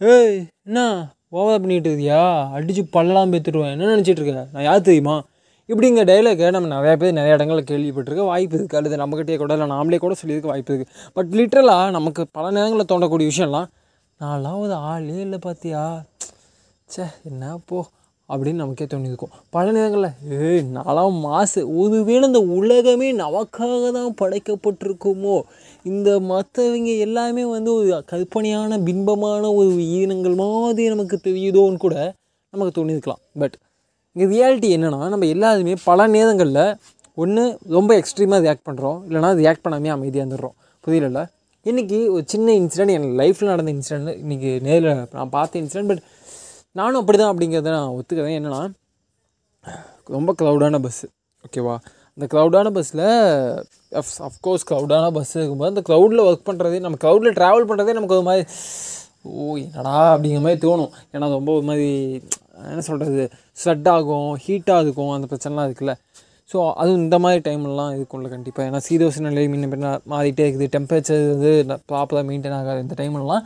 ஏய் என்ன? ஓவரா பண்ணிகிட்டு இருக்கியா? அடித்து பல்லெல்லாம் பேத்துடுவேன் என்ன நினச்சிட்டு இருக்க? நான் யார் தெரியுமா? இப்படிங்க டைலாக்கை நம்ம நிறையா பேர் நிறைய இடங்களில் கேள்விப்பட்டிருக்க வாய்ப்பு இருக்குது அல்லது நம்மக்கிட்டே கூட இல்லை. நாமளே கூட சொல்லியிருக்க வாய்ப்பு இருக்குது பட் லிட்ரலாக நமக்கு பல நேரங்களில் தோண்டக்கூடிய விஷயம்லாம் நான்லாம் ஆளே இல்லை பார்த்தியா ச்சே என்ன போ? அப்படின்னு நமக்கே தோணியிருக்கும். பல நேரங்களில் ஏய் நாலாம் மாசு ஒருவேளை இந்த உலகமே நமக்காக தான் படைக்கப்பட்டிருக்குமோ? இந்த மற்றவங்க எல்லாமே வந்து ஒரு கற்பனையான பின்பமான ஒரு உயிரினங்கள் மாதிரி நமக்கு தெரியுதோன்னு கூட நமக்கு தோணியிருக்கலாம். பட் இங்கே ரியாலிட்டி என்னென்னா நம்ம எல்லாருமே பல நேரங்களில் ஒன்று ரொம்ப எக்ஸ்ட்ரீமாக ரியாக்ட் பண்ணுறோம் இல்லைனா ரியாக்ட் பண்ணாமே அமைதியாக இருந்துடுறோம். புரியல இன்றைக்கி ஒரு சின்ன இன்சிடென்ட் என் லைஃப்பில் நடந்த இன்சிடென்ட் இன்றைக்கி நேரில் நான் பார்த்த இன்சிடென்ட் பட் நானும் அப்படி தான் அப்படிங்கிறத நான் ஒத்துக்கிறேன். என்னென்னா ரொம்ப க்ரௌடான பஸ்ஸு ஓகேவா அந்த க்ரௌடான பஸ்ஸில் அஃப் அஃப்கோர்ஸ் க்ரௌடான பஸ் இருக்கும்போது அந்த க்ரௌடில் ஒர்க் பண்ணுறதே நம்ம க்ளவுடில் ட்ராவல் பண்ணுறதே நமக்கு ஒரு மாதிரி ஓ என்னடா? அப்படிங்கிற மாதிரி தோணும். ஏன்னா ரொம்ப ஒரு மாதிரி என்ன சொல்கிறது ஸ்வெட் ஆகும் ஹீட்டாக இருக்கும் அந்த பிரச்சனைலாம் இருக்குல்ல. ஸோ அதுவும் இந்த மாதிரி டைம்லாம் இருக்கும்ல கண்டிப்பாக ஏன்னா சீதோசன நிலை முன்ன பின்ன மாறிட்டே இருக்குது. டெம்பரேச்சர் வந்து ப்ராப்பராக மெயின்டைன் ஆகாது. இந்த டைம்லலாம்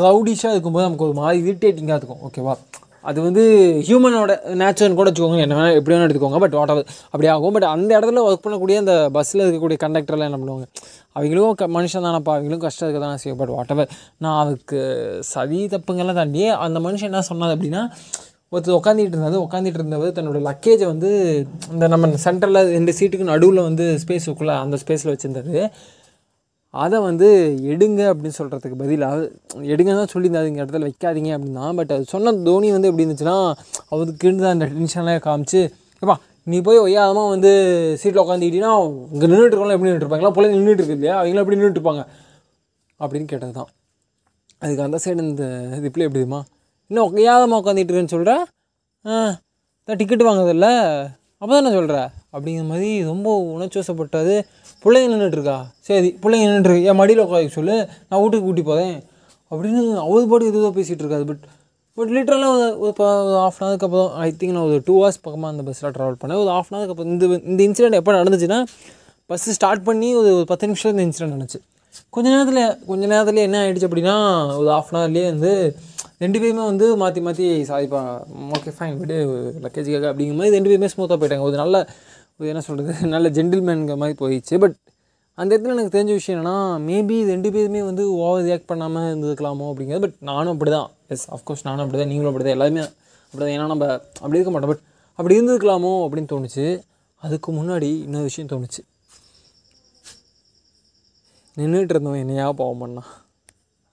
க்ரௌடிஷாக இருக்கும்போது நமக்கு ஒரு மாதிரி இரிட்டேட்டிங்காக இருக்கும். ஓகேவா அது வந்து ஹியூமனோட நேச்சர்னு கூட வச்சுக்கோங்க. என்ன வேணால் எப்படி வேணால் எடுத்துக்கோங்க. பட் வாட் அப்படி ஆகும். பட் அந்த இடத்துல ஒர்க் பண்ணக்கூடிய அந்த பஸ்ஸில் இருக்கக்கூடிய கண்டக்டர்லாம் என்ன பண்ணுவாங்க? அவங்களும் க மனுஷன் தானப்பா. அவங்களும் கஷ்டம் இருக்க தானே செய்யும். பட் வாட் நான் அதுக்கு சதி தப்புங்கெல்லாம் தாண்டி அந்த மனுஷன் என்ன சொன்னது அப்படின்னா ஒருத்தர் உட்காந்துட்டு இருந்தாரு. உட்காந்துட்டு இருந்தவர் தன்னோட லக்கேஜை வந்து இந்த நம்ம சென்டரில் ரெண்டு சீட்டுக்கு நடுவில் வந்து ஸ்பேஸ் அந்த ஸ்பேஸில் வச்சுருந்தாரு அதை வந்து எடுங்க அப்படின்னு சொல்கிறதுக்கு பதிலாக எடுங்க தான் சொல்லியிருந்தாதுங்க இடத்துல வைக்காதீங்க அப்படின்னா பட் அது சொன்ன தோனி வந்து எப்படி இருந்துச்சுன்னா அவருக்கு இருந்த அந்த டென்ஷன்லாம் காமிச்சு ஏப்பா நீ போய் ஒய்யாதமாக வந்து சீட்டில் உட்காந்துக்கிட்டீங்கன்னா இங்கே நின்றுட்டு இருக்கவங்க எப்படி நின்றுட்டு பிள்ளைங்க நின்றுட்டு இருக்கு இல்லையா? அவங்களும் எப்படி நின்றுட்டுருப்பாங்க அப்படின்னு கேட்டது தான் அதுக்கு அந்த சைடு இந்த ரிப்ளை எப்படிமா இன்னும் ஒய்யாதமாக உட்காந்துட்டு இருக்கேன்னு சொல்கிற டிக்கெட் வாங்குறதில்ல? அப்போ தானே சொல்கிற அப்படிங்கிற மாதிரி ரொம்ப உணர்ச்சிவசப்பட்டது. பிள்ளைங்க நின்றுட்டுருக்கா சரி பிள்ளைங்க நின்றுருக்கு என் மடியில் உட்கார சொல்லு. நான் வீட்டுக்கு கூட்டி போகிறேன் அப்படின்னு அவர் பாட்டு எதுவாக பேசிகிட்டு இருக்காது பட் பட் லிட்டரலாக ஒரு ஒரு இப்போ ஆஃப் அன் ஹவருக்கு அப்புறம் ஐ திங்க் நான் ஒரு டூ ஹவர்ஸ் பக்கமாக அந்த பஸ்ஸில் ட்ராவல் பண்ணேன். ஒரு ஆஃப் அன் ஹவருக்கு அப்புறம் இந்த இந்த இன்சிடென்ட் எப்போ நடந்துச்சுன்னா பஸ்ஸு ஸ்டார்ட் பண்ணி ஒரு ஒரு பத்து நிமிஷம் இந்த இன்சிடென்ட் நடந்துச்சு. கொஞ்ச நேரத்தில் கொஞ்ச நேரத்தில் என்ன ஆகிடுச்சு அப்படின்னா ஒரு ஆஃப் அன் ஹவர்லேயே வந்து ரெண்டு பேருமே வந்து மாற்றி மாற்றி சாதிப்பா. ஓகே ஃபைன் விடு லக்கேஜுக்காக அப்படிங்கிற மாதிரி ரெண்டு பேருமே ஸ்மூத்தாக போயிட்டாங்க. ஒரு நல்ல ஒரு என்ன சொல்கிறது நல்ல ஜென்டில்மேனுங்கிற மாதிரி போயிடுச்சு. பட் அந்த இடத்துல எனக்கு தெரிஞ்ச விஷயம் என்னென்னா மேபி ரெண்டு பேருமே வந்து ஓவர் ரியாக்ட் பண்ணாமல் இருந்துக்கலாமோ அப்படிங்கிறது. பட் நானும் அப்படி தான் எஸ் அஃப்கோர்ஸ் நானும் அப்படி தான் நீங்களும் அப்படி தான் எல்லாருமே அப்படி தான் ஏன்னா நம்ம அப்படி இருக்க மாட்டோம். பட் அப்படி இருந்துக்கலாமோ அப்படின்னு தோணுச்சு. அதுக்கு முன்னாடி இன்னொரு விஷயம் தோணுச்சு. நின்றுட்டு இருந்தவன் என்னையா பாவம் பண்ணான்.